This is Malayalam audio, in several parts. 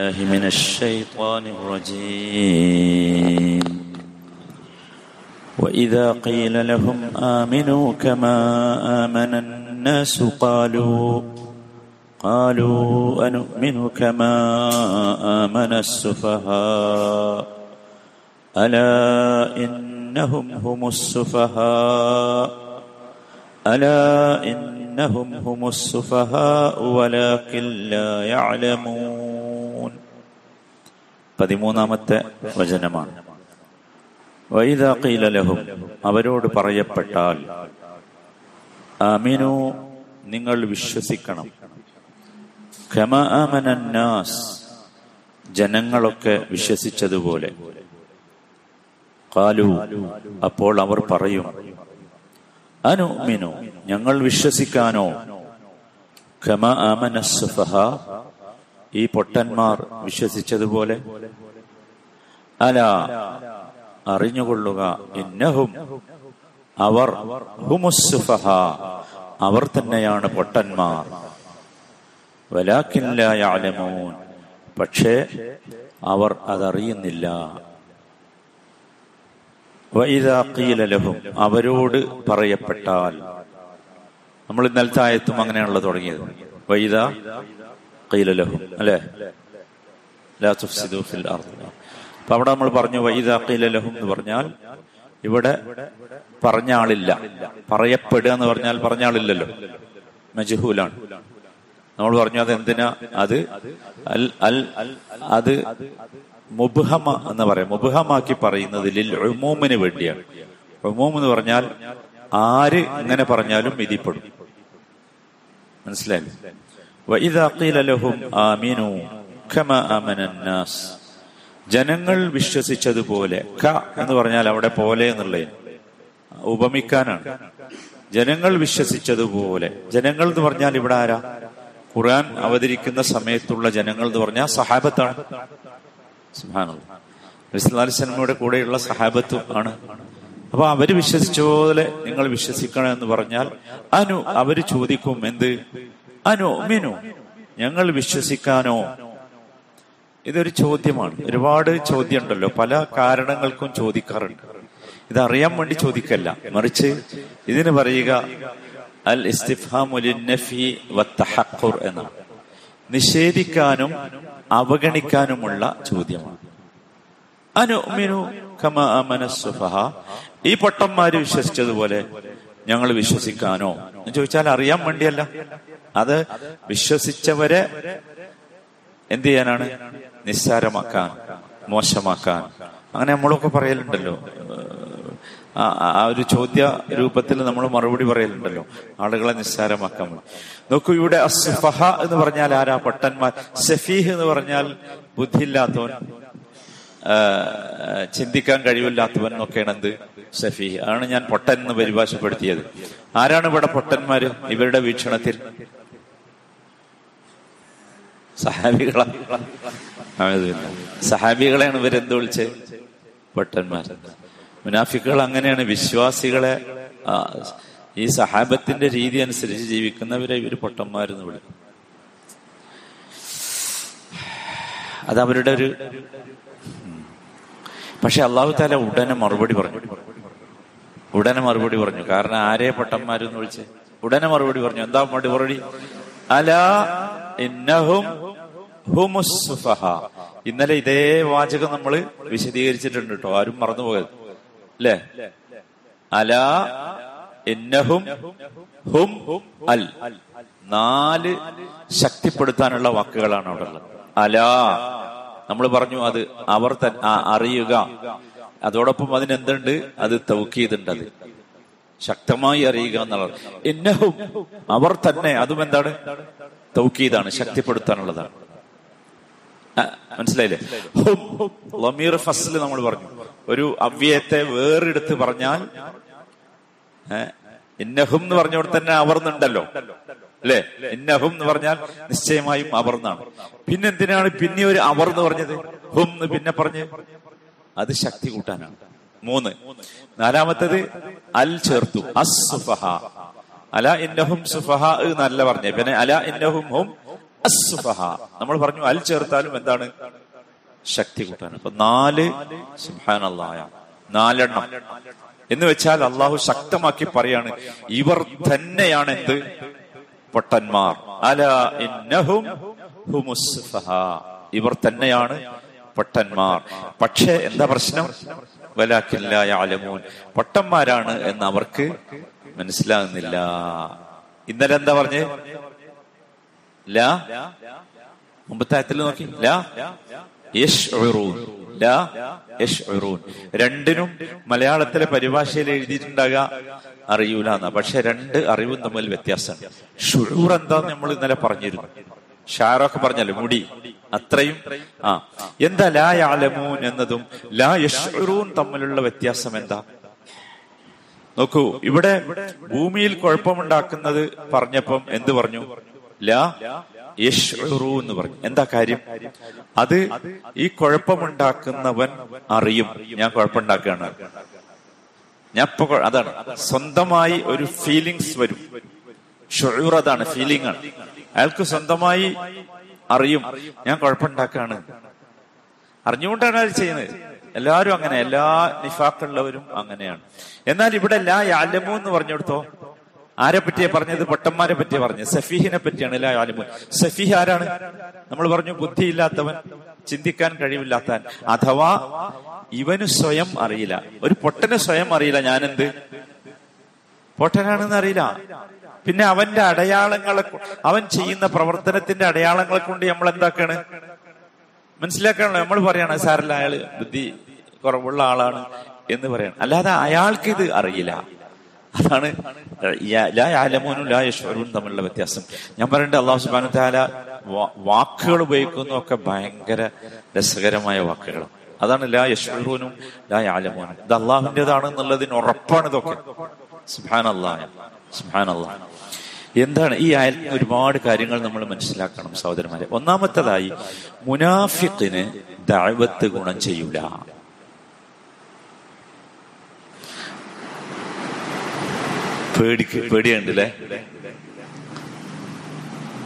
الله من الشيطان الرجيم. وإذا قيل لهم آمنوا كما آمن الناس قالوا قالوا أنؤمن كما آمن السفهاء. ألا إنهم هم السفهاء. ألا إنهم هم السفهاء ولكن لا يعلمون. പതിമൂന്നാമത്തെ വചനമാണ്. വൈദാ ഖീല ലഹും അവരോട് പറയപ്പെട്ടാൽ അമിനു നിങ്ങൾ വിശ്വസിക്കണം. ഖമ ജനങ്ങളൊക്കെ വിശ്വസിച്ചതുപോലെ. കാലു അപ്പോൾ അവർ പറയും അനുമിനു ഞങ്ങൾ വിശ്വസിക്കാനോ? ഖമ ആമന സുഫഹ ഈ പൊട്ടന്മാർ വിശ്വസിച്ചതുപോലെ. അല അറിഞ്ഞുകൊള്ളുക. ഇന്നഹും അവർ ഹുമുസുഫഹ അവർ തന്നെയാണ് പൊട്ടന്മാർ. വലാക്കില്ലായാലമോൻ പക്ഷേ അവർ അതറിയുന്നില്ല. വൈദാഖീലലഹും അവരോട് പറയപ്പെട്ടാൽ. നമ്മൾ ഇന്നലത്തെ ആയത്തും അങ്ങനെയാണല്ലോ തുടങ്ങിയത്. വൈദ ഖീലലഹും അല്ലേ? ലാ തുഫ്സിദു ഫിൽ അർദ്. അപ്പൊ അവിടെ നമ്മൾ പറഞ്ഞു വൈദ ഖീലലഹും എന്ന് പറഞ്ഞാൽ ഇവിടെ പറഞ്ഞ ആളില്ല. പറയപ്പെടുക എന്ന് പറഞ്ഞാൽ പറഞ്ഞ ആളില്ലല്ലോ. മജഹൂലാണ്. നമ്മൾ പറഞ്ഞു അത് എന്തിനാ അത് അൽ അൽ അത് മുബുഹമ എന്ന് പറയാം. മുബുഹമാക്കി പറയുന്നത് ലിൽ ഉമൂമിന് വേണ്ടിയാണ്. ഉമൂം എന്ന് പറഞ്ഞാൽ ആര് ഇങ്ങനെ പറഞ്ഞാലും വിധിപ്പെടും മനസ്സിലായി وإذا قيل لهم آمنوا كما آمن الناس ജനങ്ങൾ വിശ്വസിച്ചതുപോലെ ക എന്ന് പറഞ്ഞാൽ അവിടെ പോലെ എന്നുള്ളത് ഉപമിക്കാനാണ് ജനങ്ങൾ വിശ്വസിച്ചതുപോലെ ജനങ്ങൾ എന്ന് പറഞ്ഞാൽ ഇവിടെ ആരാ ഖുർആൻ അവതരിക്കുന്ന സമയത്തുള്ള ജനങ്ങൾ എന്ന് പറഞ്ഞാൽ സഹാബത്താണ് സുഹാനുടെ കൂടെയുള്ള സഹാബത്തും ആണ് അപ്പൊ അവര് വിശ്വസിച്ച പോലെ നിങ്ങൾ വിശ്വസിക്കണം എന്ന് പറഞ്ഞാൽ അനു അവര് ചോദിക്കും എന്ത് അനു മിനു ഞങ്ങൾ വിശ്വസിക്കാനോ? ഇതൊരു ചോദ്യമാണ്. ഒരുപാട് ചോദ്യം ഉണ്ടല്ലോ പല കാരണങ്ങൾക്കും ചോദിക്കാറുണ്ട്. ഇതറിയാൻ വേണ്ടി ചോദിക്കല്ല. മറിച്ച് ഇതിന് പറയുക അൽ ഇസ്തിഫാമുലിന്നഫി എന്നാണ്. നിഷേധിക്കാനും അവഗണിക്കാനുമുള്ള ചോദ്യമാണ്. അനുമിനു കമ ഈ പൊട്ടന്മാര് വിശ്വസിച്ചതുപോലെ ഞങ്ങൾ വിശ്വസിക്കാനോ? എന്ന് ചോദിച്ചാൽ അറിയാൻ വേണ്ടിയല്ല. അത് വിശ്വസിച്ചവരെ എന്ത് ചെയ്യാനാണ്? നിസ്സാരമാക്കാൻ മോശമാക്കാൻ. അങ്ങനെ നമ്മളൊക്കെ പറയലുണ്ടല്ലോ. ആ ഒരു ചോദ്യ രൂപത്തിൽ നമ്മൾ മറുപടി പറയലുണ്ടല്ലോ. ആളുകളെ നിസ്സാരമാക്കാൻ നോക്കൂ ഇവിടെ അസ്ഫഹ എന്ന് പറഞ്ഞാൽ ആരാ? പട്ടന്മാർ. സഫീഹ് എന്ന് പറഞ്ഞാൽ ബുദ്ധിയില്ലാത്തവൻ ചിന്തിക്കാൻ കഴിവില്ലാത്തവൻ എന്നൊക്കെയാണ് എന്ത്? സഫീഹ്. ആണ് ഞാൻ പൊട്ടൻ എന്ന് പരിഭാഷപ്പെടുത്തിയത്. ആരാണ് ഇവിടെ പൊട്ടന്മാര്? ഇവരുടെ വീക്ഷണത്തിൽ. സഹാബികളാ. സഹാബികളെയാണ് ഇവരെന്ത് വിളിച്ച്? പൊട്ടന്മാർ മുനാഫിക്കുകൾ അങ്ങനെയാണ്. വിശ്വാസികളെ ഈ സഹാബത്തിന്റെ രീതി അനുസരിച്ച് ജീവിക്കുന്നവരെ ഇവർ പൊട്ടന്മാരെന്ന് വിളിക്കും. അത് അവരുടെ ഒരു പക്ഷെ അള്ളാഹു താല ഉടനെ മറുപടി പറഞ്ഞു. ഉടനെ മറുപടി പറഞ്ഞു. കാരണം ആരെ പൊട്ടന്മാരെന്ന് വിളിച്ച്? ഉടനെ മറുപടി പറഞ്ഞു. എന്താ മറുപടി? അലാ ഇന്നഹും ഇന്നലെ ഇതേ വാചകം നമ്മൾ വിശദീകരിച്ചിട്ടുണ്ട് കേട്ടോ. ആരും മറന്നുപോയത് അല്ലേ അല ഇന്നഹും ഹും അൽ. നാല് ശക്തിപ്പെടുത്താനുള്ള വാക്കുകളാണ് അവിടെ ഉള്ളത്. അലാ. നമ്മൾ പറഞ്ഞു അത് അവർ തൻ അറിയുക. അതോടൊപ്പം അതിനെന്തുണ്ട്? അത് തൗക്കീതുണ്ട് അത്. ശക്തമായി അറിയുക എന്നുള്ളത്. ഇന്നഹും അവർ തന്നെ. അതും എന്താണ്? തൗക്കീതാണ്. ശക്തിപ്പെടുത്താനുള്ളതാണ്. മനസ്സിലായില്ലേ? ലമീർ ഫസ്ല് നമ്മൾ പറഞ്ഞു. ഒരു അവ്യയത്തെ വേറെടുത്ത് പറഞ്ഞാൽ ഇന്നഹും എന്ന് പറഞ്ഞവിടെ തന്നെ അവർന്നുണ്ടല്ലോ അല്ലെ? ഇന്നഹും എന്ന് പറഞ്ഞാൽ നിശ്ചയമായും അവർന്നാണ് പിന്നെന്തിനാണ് പിന്നെ ഒരു അവർ എന്ന് പറഞ്ഞത്? ഹും എന്ന് പിന്നെ പറഞ്ഞ്? അത് ശക്തി കൂട്ടാനാണ്. മൂന്ന്. നാലാമത്തത് അൽ ചേർത്തു. അസ് സുഫഹ. അല ഇന്നഹും സുഫഹ എന്നല്ല പറഞ്ഞേ. പിന്നെ അല ഇന്നഹും ഹും അസ്സുഫഹ. നമ്മൾ പറഞ്ഞു അൽ ചേർത്താലും എന്താണ്? ശക്തി കൂട്ടാൻ. അപ്പൊ നാല് സുഹാനല്ലായ നാലെണ്ണം. എന്ന് വെച്ചാൽ അള്ളാഹു ശക്തമാക്കി പറയാണ് ഇവർ തന്നെയാണ് എന്ത്? പൊട്ടന്മാർ. അല ഇവർ തന്നെയാണ് പൊട്ടന്മാർ. പക്ഷേ എന്താ പ്രശ്നം? വലാക്കില്ല ആലമൂൻ പൊട്ടന്മാരാണ് എന്ന് അവർക്ക് മനസ്സിലാകുന്നില്ല. ഇന്നലെ എന്താ പറഞ്ഞ്? ലാ? നോക്കി. ലാ? രണ്ടിനും മലയാളത്തിലെ പരിഭാഷയിൽ എഴുതിയിട്ടുണ്ടാകുക അറിയൂല എന്നാ പക്ഷെ രണ്ട് അറിവും തമ്മിൽ വ്യത്യാസമാണ് ഷുഴൂർ എന്താന്ന് നമ്മൾ ഇന്നലെ പറഞ്ഞിരുന്നു. ഷാറൊക്കെ പറഞ്ഞല്ലോ മുടി. അത്രയും. ആ. എന്താ ലാ യാലമൂൻ എന്നതും ലാ യശ്ഉറൂൻ തമ്മിലുള്ള വ്യത്യാസം എന്താ? നോക്കൂ ഇവിടെ ഭൂമിയിൽ കുഴപ്പമുണ്ടാക്കുന്നത് പറഞ്ഞപ്പം എന്ത് പറഞ്ഞു? ലാ എന്ന് പറഞ്ഞു. എന്താ കാര്യം? അത് ഈ കുഴപ്പമുണ്ടാക്കുന്നവൻ അറിയും. ഞാൻ കുഴപ്പമുണ്ടാക്കുകയാണ്. ഞാൻ ഇപ്പൊ അതാണ്. സ്വന്തമായി ഒരു ഫീലിങ്സ് വരും. ഷുഴൂർ അതാണ് ഫീലിംഗ് ആണ്. അയാൾക്ക് സ്വന്തമായി അറിയും. ഞാൻ കുഴപ്പമുണ്ടാക്കുകയാണ്. അറിഞ്ഞുകൊണ്ടാണ് അത് ചെയ്യുന്നത്. എല്ലാവരും അങ്ങനെ എല്ലാ നിഫാക്കുള്ളവരും അങ്ങനെയാണ്. എന്നാൽ ഇവിടെ ലാ യാലമു എന്ന് പറഞ്ഞെടുത്തോ? ആരെ പറ്റിയാ പറഞ്ഞത്? പൊട്ടന്മാരെ പറ്റിയാ പറഞ്ഞത്. സഫീഹിനെ പറ്റിയാണ് അല്ലെ ആലിമുൻ സഫീഹ് ആരാണ്? നമ്മൾ പറഞ്ഞു ബുദ്ധിയില്ലാത്തവൻ ചിന്തിക്കാൻ കഴിവില്ലാത്തവൻ. അഥവാ ഇവന് സ്വയം അറിയില്ല. ഒരു പൊട്ടന് സ്വയം അറിയില്ല ഞാനെന്ത്? പൊട്ടനാണെന്ന് അറിയില്ല. പിന്നെ അവന്റെ അടയാളങ്ങളെ അവൻ ചെയ്യുന്ന പ്രവർത്തനത്തിന്റെ അടയാളങ്ങളെ കൊണ്ട് നമ്മൾ എന്താക്കാണ്? മനസ്സിലാക്കാണല്ലോ. നമ്മൾ പറയണം സാറല്ല അയാൾ ബുദ്ധി കുറവുള്ള ആളാണ് എന്ന് പറയണം. അല്ലാതെ അയാൾക്ക് ഇത് അറിയില്ല. അതാണ് ലായാലമോനും ലാ യാലമൂനും ലാ യശ്വരും തമ്മിലുള്ള വ്യത്യാസം. ഞാൻ പറയണ്ട അള്ളാഹു സുബാനു താല വാക്കുകൾ ഉപയോഗിക്കുന്നതൊക്കെ ഭയങ്കര രസകരമായ വാക്കുകൾ അതാണ് ലാ യശ്വരൂനും ലാ ആലമോനും ഇത് അള്ളാഹുവിന്റെതാണ് എന്നുള്ളതിന് ഉറപ്പാണ് ഇതൊക്കെ. സുഹാൻ അള്ളാഹ് അള്ളാഹ് എന്താണ്? ഈ ആയത്തിൽ ഒരുപാട് കാര്യങ്ങൾ നമ്മൾ മനസ്സിലാക്കണം സഹോദരന്മാരെ. ഒന്നാമത്തതായി മുനാഫിക്കിന് ദഅവത്ത് ഗുണം ചെയ്യൂല. പേടിക്ക് പേടിയുണ്ടല്ലേ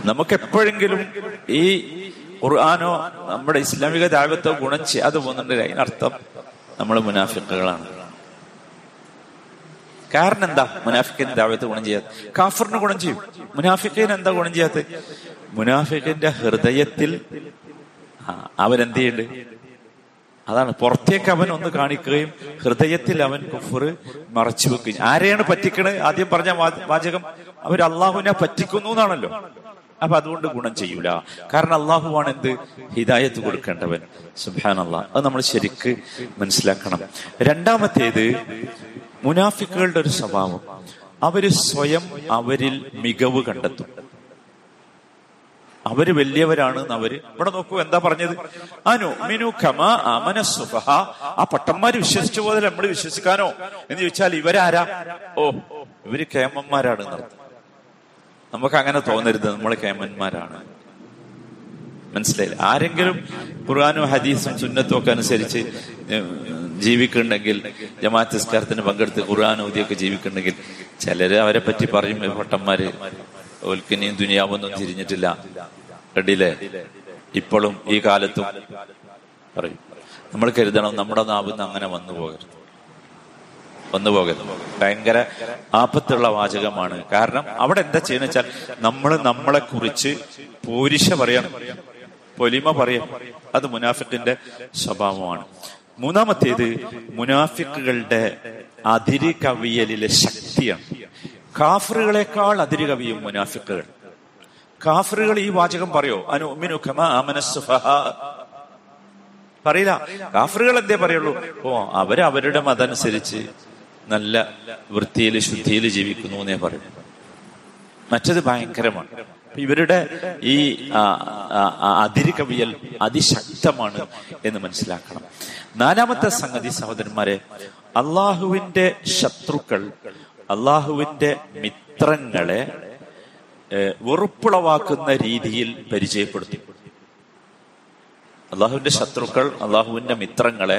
നമുക്ക് എപ്പോഴെങ്കിലും ഈ ഖുർആാനോ നമ്മുടെ ഇസ്ലാമിക ദാവത്തോ ഗുണം ചെയ്യാതെ പോകുന്നുണ്ടെങ്കിൽ അതിനർത്ഥം നമ്മൾ മുനാഫിക്കുകളാണ്. കാരണം എന്താ? മുനാഫിക്കിന് ദാവത്ത് ഗുണം ചെയ്യാത്ത കാഫറിന് ഗുണം ചെയ്യും. മുനാഫിക്കിന് എന്താ ഗുണം ചെയ്യാത്ത മുനാഫിക്കിന്റെ ഹൃദയത്തിൽ അവരെന്ത് ചെയ്യുന്നുണ്ട്? അതാണ് പുറത്തേക്ക് അവൻ ഒന്ന് കാണിക്കുകയും ഹൃദയത്തിൽ അവൻ കുഫർ മറച്ചു വെക്കുകയും. ആരെയാണ് പറ്റിക്കണത് ആദ്യം പറഞ്ഞ വാചകം അവർ അള്ളാഹുവിനെ പറ്റിക്കുന്നു എന്നാണല്ലോ. അപ്പൊ അതുകൊണ്ട് ഗുണം ചെയ്യൂല. കാരണം അള്ളാഹുവാണ് എന്ത്? ഹിദായത്ത് കൊടുക്കേണ്ടവൻ. സുബാൻ അള്ളാഹ് അത് നമ്മൾ ശരിക്ക് മനസ്സിലാക്കണം. രണ്ടാമത്തേത് മുനാഫിക്കുകളുടെ ഒരു സ്വഭാവം. അവർ സ്വയം അവരിൽ മികവ് കണ്ടെത്തും. അവർ വലിയവരാണ് അവർ ഇവിടെ നോക്കൂ എന്താ പറഞ്ഞത്? അനു മിനു ഖമ അമന സുഹ ആ പട്ടന്മാര് വിശ്വസിച്ച പോലെ നമ്മൾ വിശ്വസിക്കാനോ? എന്ന് ചോദിച്ചാൽ ഇവരാരാ? ഓ ഇവർ കേമന്മാരാണ് നമുക്ക് അങ്ങനെ തോന്നരുത് നമ്മൾ കേമന്മാരാണ്. മനസ്സിലായില്ല? ആരെങ്കിലും ഖുർആാനും ഹദീസും സുന്നത്തും ഒക്കെ അനുസരിച്ച് ജീവിക്കുന്നുണ്ടെങ്കിൽ ജമാഅത്ത് നിസ്കാരത്തിന് പങ്കെടുത്ത് ഖുർആൻ ഊതിയൊക്കെ ജീവിക്കുന്നുണ്ടെങ്കിൽ ചിലര് അവരെ പറ്റി പറയും "ഈ പൊട്ടന്മാര്. ഓൽക്കിനിയും ദുനിയാവൊന്നും തിരിഞ്ഞിട്ടില്ല. കണ്ടില്ലേ ഇപ്പോഴും ഈ കാലത്തും. പറയും. നമ്മൾ കരുതണം നമ്മുടെ നാവിന്ന് അങ്ങനെ വന്നു പോകരുത്. വന്നു പോകരുത്. ഭയങ്കര ആപത്തുള്ള വാചകമാണ്. കാരണം അവിടെ എന്താ ചെയ്യുന്ന വെച്ചാൽ നമ്മൾ നമ്മളെ കുറിച്ച് പോരിശ പറയണം. പൊലിമ പറയാം. അത് മുനാഫിക്കിന്റെ സ്വഭാവമാണ്. മൂന്നാമത്തേത് മുനാഫിക്കുകളുടെ അതിര് കവിയലിലെ ശക്തിയാണ്. കാഫറുകളെക്കാൾ അതിരുകവിയും മുനാഫിക്കുകൾ. കാഫറുകൾ ഈ വാചകം പറയോ? സുഫഹാ. പറയില്ല. കാഫറുകൾ എന്തേ പറയുള്ളൂ? ഓ അവർ അവരുടെ മതമനുസരിച്ച് നല്ല വൃത്തിയിൽ ശുദ്ധിയിൽ ജീവിക്കുന്നു എന്നേ പറയും. മറ്റത് ഭയങ്കരമാണ്. ഇവരുടെ ഈ ആ, ആ, ആ, അതിര് കവിയൽ അതിശക്തമാണ് എന്ന് മനസ്സിലാക്കണം. നാലാമത്തെ സംഗതി സഹോദരന്മാരെ അള്ളാഹുവിന്റെ ശത്രുക്കൾ അള്ളാഹുവിന്റെ മിത്രങ്ങളെ വെറുപ്പുളവാക്കുന്ന രീതിയിൽ പരിചയപ്പെടുത്തി. അള്ളാഹുവിന്റെ ശത്രുക്കൾ അള്ളാഹുവിന്റെ മിത്രങ്ങളെ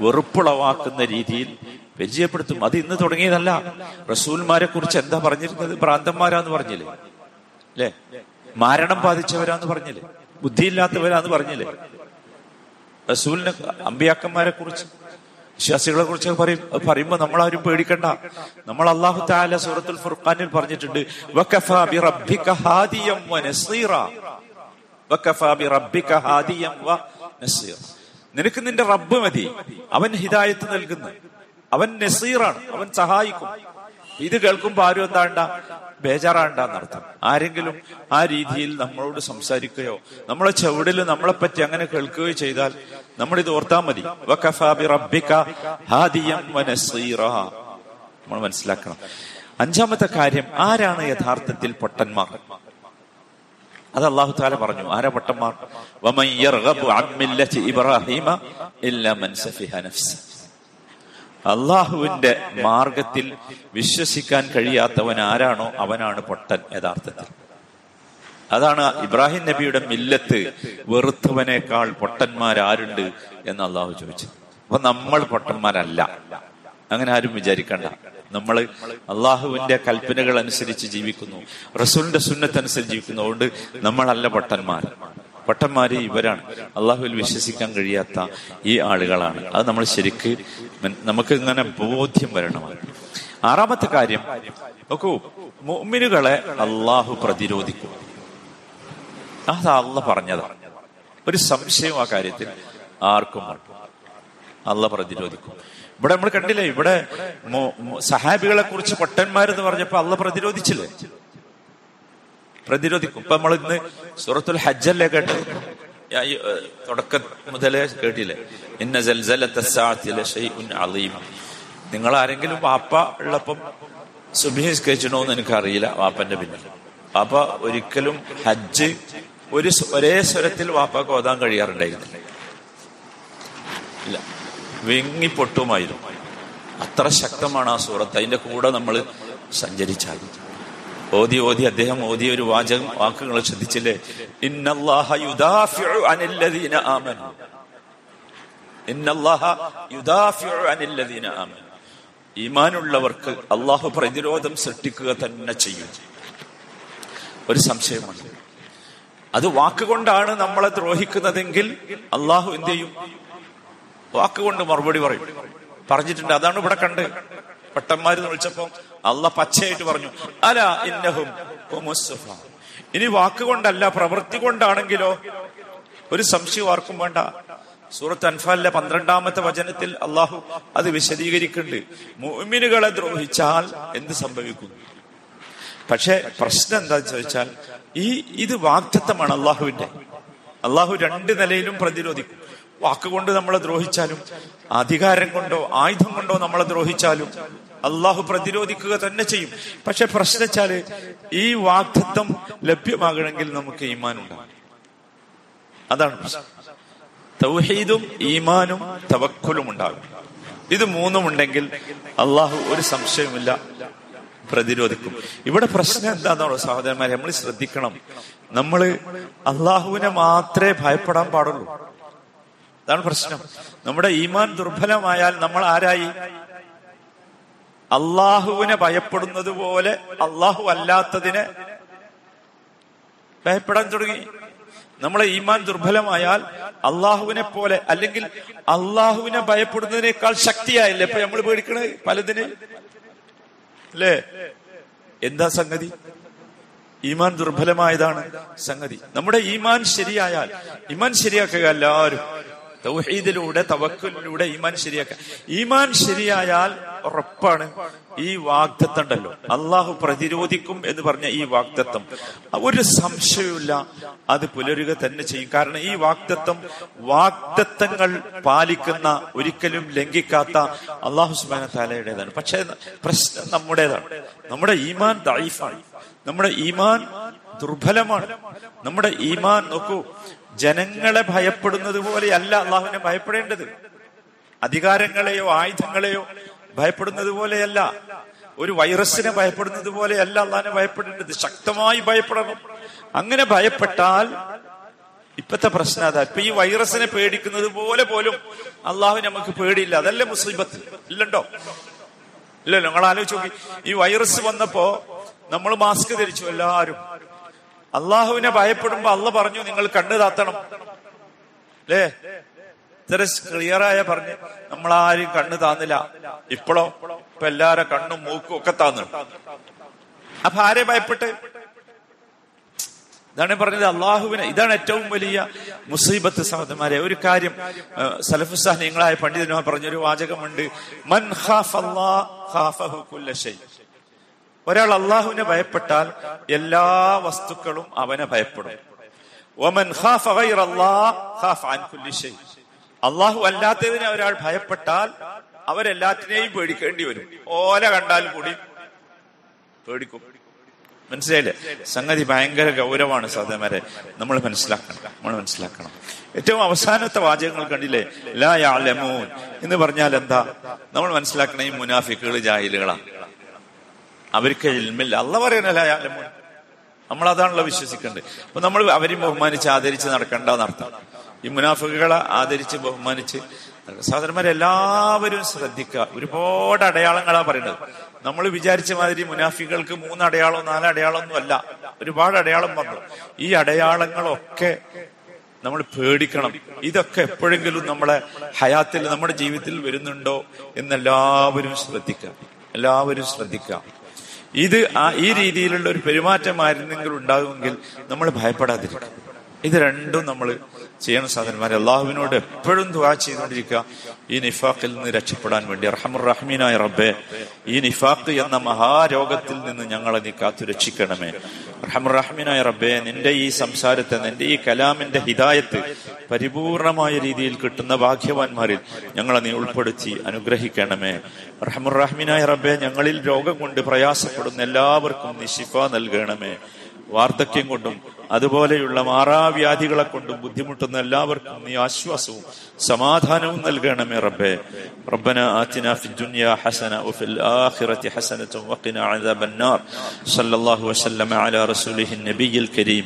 വെറുപ്പുളവാക്കുന്ന രീതിയിൽ പരിചയപ്പെടുത്തും. അത് ഇന്ന് തുടങ്ങിയതല്ല. റസൂൽമാരെ കുറിച്ച് എന്താ പറഞ്ഞിരുന്നത് ഭ്രാന്തന്മാരാന്ന് പറഞ്ഞില്ലേ? അല്ലേ മാരണം ബാധിച്ചവരാന്ന് പറഞ്ഞില്ലേ? ബുദ്ധിയില്ലാത്തവരാന്ന് പറഞ്ഞില്ലേ? റസൂലിനെ അമ്പിയാക്കന്മാരെ കുറിച്ച്. വിശ്വാസികളെ കുറിച്ച് പറയും പറയുമ്പോ നമ്മൾ ആരും പേടിക്കണ്ട. നമ്മൾ അള്ളാഹു താല സൂറത്തുൽ ഫുർഖാനിൽ പറഞ്ഞിട്ടുണ്ട്. നിനക്ക് നിന്റെ റബ്ബ് മതി അവൻ ഹിദായത്ത് നൽകുന്നു. അവൻ നസീറാണ് അവൻ സഹായിക്കും. ഇത് കേൾക്കുമ്പോ ആരും എന്താണ്ട? ബേജാറാണ്ടെന്നർത്ഥം ആരെങ്കിലും ആ രീതിയിൽ നമ്മളോട് സംസാരിക്കുകയോ നമ്മളെ ചെവിടിൽ നമ്മളെ പറ്റി അങ്ങനെ കേൾക്കുകയോ ചെയ്താൽ നമ്മൾ ഇത് ഓർത്താൽ മതി. നമ്മൾ മനസ്സിലാക്കണം. അഞ്ചാമത്തെ കാര്യം ആരാണ് യഥാർത്ഥത്തിൽ പൊട്ടന്മാർ? അത് അള്ളാഹു താല പറഞ്ഞു. ആരാ പൊട്ടന്മാർ? ഇബ്രാഹീമ ഇല്ലാ മൻ സഫിഹ നഫ്സ അള്ളാഹുവിന്റെ മാർഗത്തിൽ വിശ്വസിക്കാൻ കഴിയാത്തവൻ ആരാണോ അവനാണ് പൊട്ടൻ യഥാർത്ഥത്തിൽ. അതാണ് ഇബ്രാഹിം നബിയുടെ മില്ലത്ത് വെറുത്തവനേക്കാൾ പൊട്ടന്മാരാരുണ്ട് എന്ന് അള്ളാഹു ചോദിച്ചു. അപ്പൊ നമ്മൾ പൊട്ടന്മാരല്ല. അങ്ങനെ ആരും വിചാരിക്കണ്ട. നമ്മൾ അള്ളാഹുവിന്റെ കൽപ്പനകൾ അനുസരിച്ച് ജീവിക്കുന്നു. റസൂലിന്റെ സുന്നത്തനുസരിച്ച് ജീവിക്കുന്നു. അതുകൊണ്ട് നമ്മളല്ല പൊട്ടന്മാർ. പൊട്ടന്മാര് ഇവരാണ്. അള്ളാഹുവിൽ വിശ്വസിക്കാൻ കഴിയാത്ത ഈ ആളുകളാണ്. അത് നമ്മൾ ശരിക്ക് നമുക്ക് ഇങ്ങനെ ബോധ്യം വരണമാണ്. ആറാമത്തെ കാര്യം നോക്കൂ മുഅ്മിനുകളെ അള്ളാഹു പ്രതിരോധിക്കും. അത് അള്ള പറഞ്ഞതാണ് ഒരു സംശയം ആ കാര്യത്തിൽ ആർക്കും. അള്ള പ്രതിരോധിക്കും. ഇവിടെ നമ്മൾ കണ്ടില്ലേ ഇവിടെ സഹാബികളെ കുറിച്ച് പൊട്ടന്മാരെന്ന് പറഞ്ഞപ്പോ അള്ള പ്രതിരോധിച്ചില്ലേ? പ്രതിരോധിക്കും. ഇപ്പൊ നമ്മൾ ഇന്ന് സൂറത്തുൽ ഹജ്ജല്ലേ കേട്ടത്? തുടക്കം മുതലേ കേട്ടില്ലേ? ഇന്ന അളീം നിങ്ങൾ ആരെങ്കിലും വാപ്പ ഉള്ളപ്പം സുബിഹിസ്കരിച്ചണോ എന്ന് എനിക്കറിയില്ല വാപ്പന്റെ പിന്നിൽ. വാപ്പ ഒരിക്കലും ഹജ്ജ് ഒരു ഒരേ സ്വരത്തിൽ വാപ്പാക്ക് ഓതാൻ കഴിയാറുണ്ടായിരുന്നില്ല. ഇല്ല വിങ്ങി പൊട്ടുമായിരുന്നു അത്ര ശക്തമാണ് ആ സൂറത്ത്. അതിന്റെ കൂടെ നമ്മൾ സഞ്ചരിച്ചാൽ ഓതി ഓതി അദ്ദേഹം ഓതിയ ഒരു വാചകം വാക്കുകൾ ശ്രദ്ധിച്ചില്ലേ? ഈമാനുള്ളവർക്ക് അള്ളാഹു പ്രതിരോധം സൃഷ്ടിക്കുക തന്നെ ചെയ്യും. ഒരു സംശയമുണ്ട്. അത് വാക്കുകൊണ്ടാണ് നമ്മളെ ദ്രോഹിക്കുന്നതെങ്കിൽ അള്ളാഹു എന്ത് ചെയ്യും? വാക്കുകൊണ്ട് മറുപടി പറയും. പറഞ്ഞിട്ടുണ്ട്. അതാണ് ഇവിടെ കണ്ട്. പട്ടന്മാര് വിളിച്ചപ്പോ അള്ള പച്ചയായിട്ട് പറഞ്ഞു അല ഇന്നഹും. ഇനി വാക്കുകൊണ്ടല്ല പ്രവൃത്തി കൊണ്ടാണെങ്കിലോ? ഒരു സംശയം ആർക്കും വേണ്ട. സൂറത്ത് അൻഫാലിലെ പന്ത്രണ്ടാമത്തെ വചനത്തിൽ അള്ളാഹു അത് വിശദീകരിക്കുന്നുണ്ട്. മോമിനുകളെ ദ്രോഹിച്ചാൽ എന്ത് സംഭവിക്കും? പക്ഷെ പ്രശ്നം എന്താന്ന് ചോദിച്ചാൽ ഈ ഇത് വാക്തത്വമാണ് അള്ളാഹുവിന്റെ അള്ളാഹു രണ്ട് നിലയിലും പ്രതിരോധിക്കും. വാക്കുകൊണ്ട് നമ്മളെ ദ്രോഹിച്ചാലും അധികാരം കൊണ്ടോ ആയുധം കൊണ്ടോ നമ്മളെ ദ്രോഹിച്ചാലും അള്ളാഹു പ്രതിരോധിക്കുക തന്നെ ചെയ്യും. പക്ഷെ പ്രശ്നം വെച്ചാൽ ഈ വാക്തത്വം ലഭ്യമാകണമെങ്കിൽ നമുക്ക് ഈമാൻ ഉണ്ടാകും അതാണ് പ്രശ്നം. തൗഹീദും ഈമാനും തവക്കുലും ഉണ്ടാകും ഇത് മൂന്നും ഉണ്ടെങ്കിൽ അള്ളാഹു ഒരു സംശയമില്ല പ്രതിരോധിക്കും. ഇവിടെ പ്രശ്നം എന്താണെന്നോ സഹോദരന്മാരെ നമ്മൾ ശ്രദ്ധിക്കണം. നമ്മൾ അള്ളാഹുവിനെ മാത്രമേ ഭയപ്പെടാൻ പാടുള്ളൂ. അതാണ് പ്രശ്നം. നമ്മുടെ ഈമാൻ ദുർബലമായാൽ നമ്മൾ ആരായി? അള്ളാഹുവിനെ ഭയപ്പെടുന്നത് പോലെ അള്ളാഹു അല്ലാത്തതിനെ ഭയപ്പെടാൻ തുടങ്ങി. നമ്മളെ ഈമാൻ ദുർബലമായാൽ അള്ളാഹുവിനെ പോലെ അല്ലെങ്കിൽ അള്ളാഹുവിനെ ഭയപ്പെടുന്നതിനേക്കാൾ ശക്തിയായില്ലേ? ഇപ്പൊ നമ്മൾ പേടിക്കണേ പലതിന്. അല്ലേ? എന്താ സംഗതി? ഈമാൻ ദുർബലമായതാണ് സംഗതി. നമ്മുടെ ഈമാൻ ശരിയായാൽ ഈമാൻ ശരിയാക്കുക എല്ലാവരും തൗഹീദിലൂടെ തവക്കലിലൂടെ ഈമാൻ ശരിയാക്കുക ഈമാൻ ശരിയായാൽ ഉറപ്പാണ്. ഈ വാഗ്ദത്തം ഉണ്ടല്ലോ അള്ളാഹു പ്രതിരോധിക്കും എന്ന് പറഞ്ഞ ഈ വാഗ്ദത്തം. ഒരു സംശയമില്ല അത് പുലരുക തന്നെ ചെയ്യും. കാരണം ഈ വാഗ്ദത്തം വാഗ്ദത്തങ്ങൾ പാലിക്കുന്ന ഒരിക്കലും ലംഘിക്കാത്ത അള്ളാഹു സുബാന താലയുടേതാണ് പക്ഷെ പ്രശ്നം നമ്മുടേതാണ്. നമ്മുടെ ഈമാൻ ദൈഫാണ്. നമ്മുടെ ഈമാൻ ദുർബലമാണ്. നമ്മുടെ ഈമാൻ നോക്കൂ ജനങ്ങളെ ഭയപ്പെടുന്നത് പോലെയല്ല അള്ളാഹുവിനെ ഭയപ്പെടേണ്ടത്. അധികാരങ്ങളെയോ ആയുധങ്ങളെയോ ഭയപ്പെടുന്നത് പോലെയല്ല. ഒരു വൈറസിനെ ഭയപ്പെടുന്നത് പോലെയല്ല അള്ളാഹിനെ ഭയപ്പെടേണ്ടത്. ശക്തമായി ഭയപ്പെടണം. അങ്ങനെ ഭയപ്പെട്ടാൽ ഇപ്പത്തെ പ്രശ്നം അതാ. ഇപ്പൊ ഈ വൈറസിനെ പേടിക്കുന്നത് പോലെ പോലും അള്ളാഹു നമുക്ക് പേടിയില്ല. അതല്ലേ മുസ്ലിബത്ത് ഇല്ലണ്ടോ ഇല്ലല്ലോ. നിങ്ങൾ ആലോചിച്ച് നോക്കി. ഈ വൈറസ് വന്നപ്പോ നമ്മൾ മാസ്ക് ധരിച്ചു എല്ലാരും അള്ളാഹുവിനെ ഭയപ്പെടുമ്പോ അള്ള പറഞ്ഞു നിങ്ങൾ കണ്ണു താത്തണം. അല്ലേ ഇത്ര ക്ലിയറായ പറഞ്ഞ് നമ്മളാരും കണ്ണു താന്നില്ല. ഇപ്പോഴോ ഇപ്പൊ എല്ലാരും കണ്ണും മൂക്കും ഒക്കെ താന്നു അപ്പൊ ആരെ ഭയപ്പെട്ട്? ഇതാണ് പറഞ്ഞത് അള്ളാഹുവിനെ. ഇതാണ് ഏറ്റവും വലിയ മുസീബത്ത് സഹോദരന്മാരെ. ഒരു കാര്യം സലഫുസാഹ്യങ്ങളായ പണ്ഡിതന്മാർ പറഞ്ഞൊരു വാചകമുണ്ട്. മൻ ഖാഫ് അല്ലാഹ് ഖാഫഹു കുല്ല ഒരാൾ അള്ളാഹുവിനെ ഭയപ്പെട്ടാൽ എല്ലാ വസ്തുക്കളും അവനെ ഭയപ്പെടും. ഒമൻ അള്ളാഹു അല്ലാത്തതിനെ ഒരാൾ ഭയപ്പെട്ടാൽ അവരെല്ലാത്തിനെയും പേടിക്കേണ്ടി വരും. ഓല കണ്ടാൽ കൂടി പേടിക്കും. മനസ്സിലായില്ലേ? സംഗതി ഭയങ്കര ഗൗരവമാണ് സഹോദരന്മാരെ നമ്മൾ മനസ്സിലാക്കണം. നമ്മൾ മനസ്സിലാക്കണം. ഏറ്റവും അവസാനത്തെ വാചകങ്ങൾ കണ്ടില്ലേ? ലാ യാലമൂൻ. എന്ന് പറഞ്ഞാൽ എന്താ? നമ്മൾ മനസ്സിലാക്കണേ മുനാഫിക്കുകൾ ജാഹിലുകളാണ് അവർക്ക് ഇൽമില്ല അല്ല പറയാനല്ല ലാ നമ്മൾ അതാണല്ലോ വിശ്വസിക്കേണ്ടത്. അപ്പൊ നമ്മൾ അവരെയും ബഹുമാനിച്ച് ആദരിച്ച് നടക്കേണ്ട നടത്തണം ഈ മുനാഫുകളെ ആദരിച്ച് ബഹുമാനിച്ച് സഹോദരന്മാരെ എല്ലാവരും ശ്രദ്ധിക്കുക. ഒരുപാട് അടയാളങ്ങളാ പറയുന്നത്. നമ്മൾ വിചാരിച്ച മാതിരി മുനാഫികൾക്ക് മൂന്ന് അടയാളം നാല് അടയാളം ഒന്നും അല്ല. ഒരുപാട് അടയാളം പറഞ്ഞു ഈ അടയാളങ്ങളൊക്കെ നമ്മൾ പേടിക്കണം. ഇതൊക്കെ എപ്പോഴെങ്കിലും നമ്മളെ ഹയാത്തിൽ നമ്മുടെ ജീവിതത്തിൽ വരുന്നുണ്ടോ എന്നെല്ലാവരും ശ്രദ്ധിക്കുക. എല്ലാവരും ശ്രദ്ധിക്കുക. ഇത് ആ ഈ രീതിയിലുള്ള ഒരു പെരുമാറ്റമായിരുന്നെങ്കിൽ ഉണ്ടാകുമെങ്കിൽ നമ്മൾ ഭയപ്പെടാതിരിക്കും. ഇത് രണ്ടും നമ്മൾ ചെയ്യുന്ന സാധനന്മാരെ. അള്ളാഹുവിനോട് എപ്പോഴും ദുവാ ചെയ്തുകൊണ്ടിരിക്കുക. ഈ നിഫാഖിൽ നിന്ന് രക്ഷപ്പെടാൻ വേണ്ടി. റഹമുറഹ്മീനായ റബ്ബെ ഈ നിഫാഖ് എന്ന മഹാരോഗത്തിൽ നിന്ന് ഞങ്ങളെ നീ കാത്തു രക്ഷിക്കണമേ. റഹമുറഹ്മീനായ റബ്ബെ നിന്റെ ഈ സംസാരത്തെ നിന്റെ ഈ കലാമിന്റെ ഹിതായത്ത് പരിപൂർണമായ രീതിയിൽ കിട്ടുന്ന ഭാഗ്യവാന്മാരിൽ ഞങ്ങളെ നീ ഉൾപ്പെടുത്തി അനുഗ്രഹിക്കണമേ. റഹമുറഹ്മീനായ റബ്ബെ ഞങ്ങളിൽ രോഗം കൊണ്ട് പ്രയാസപ്പെടുന്ന എല്ലാവർക്കും നീ ശിഫ നൽകണമേ. വാർദ്ധക്യം കൊണ്ടും അതുപോലെയുള്ള മാറാവ്യാധികളെ കൊണ്ടും ബുദ്ധിമുട്ടുന്ന എല്ലാവർക്കും നീ ആശ്വാസവും സമാധാനവും നൽകണമേ റബ്ബെ ربنا آتنا في الدنيا حسنة وفي الآخرة حسنة وقنا عذاب النار صلى الله وسلم على رسوله النبي الكريم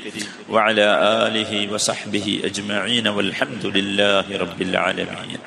وعلى آله وصحبه أجمعين والحمد لله رب العالمين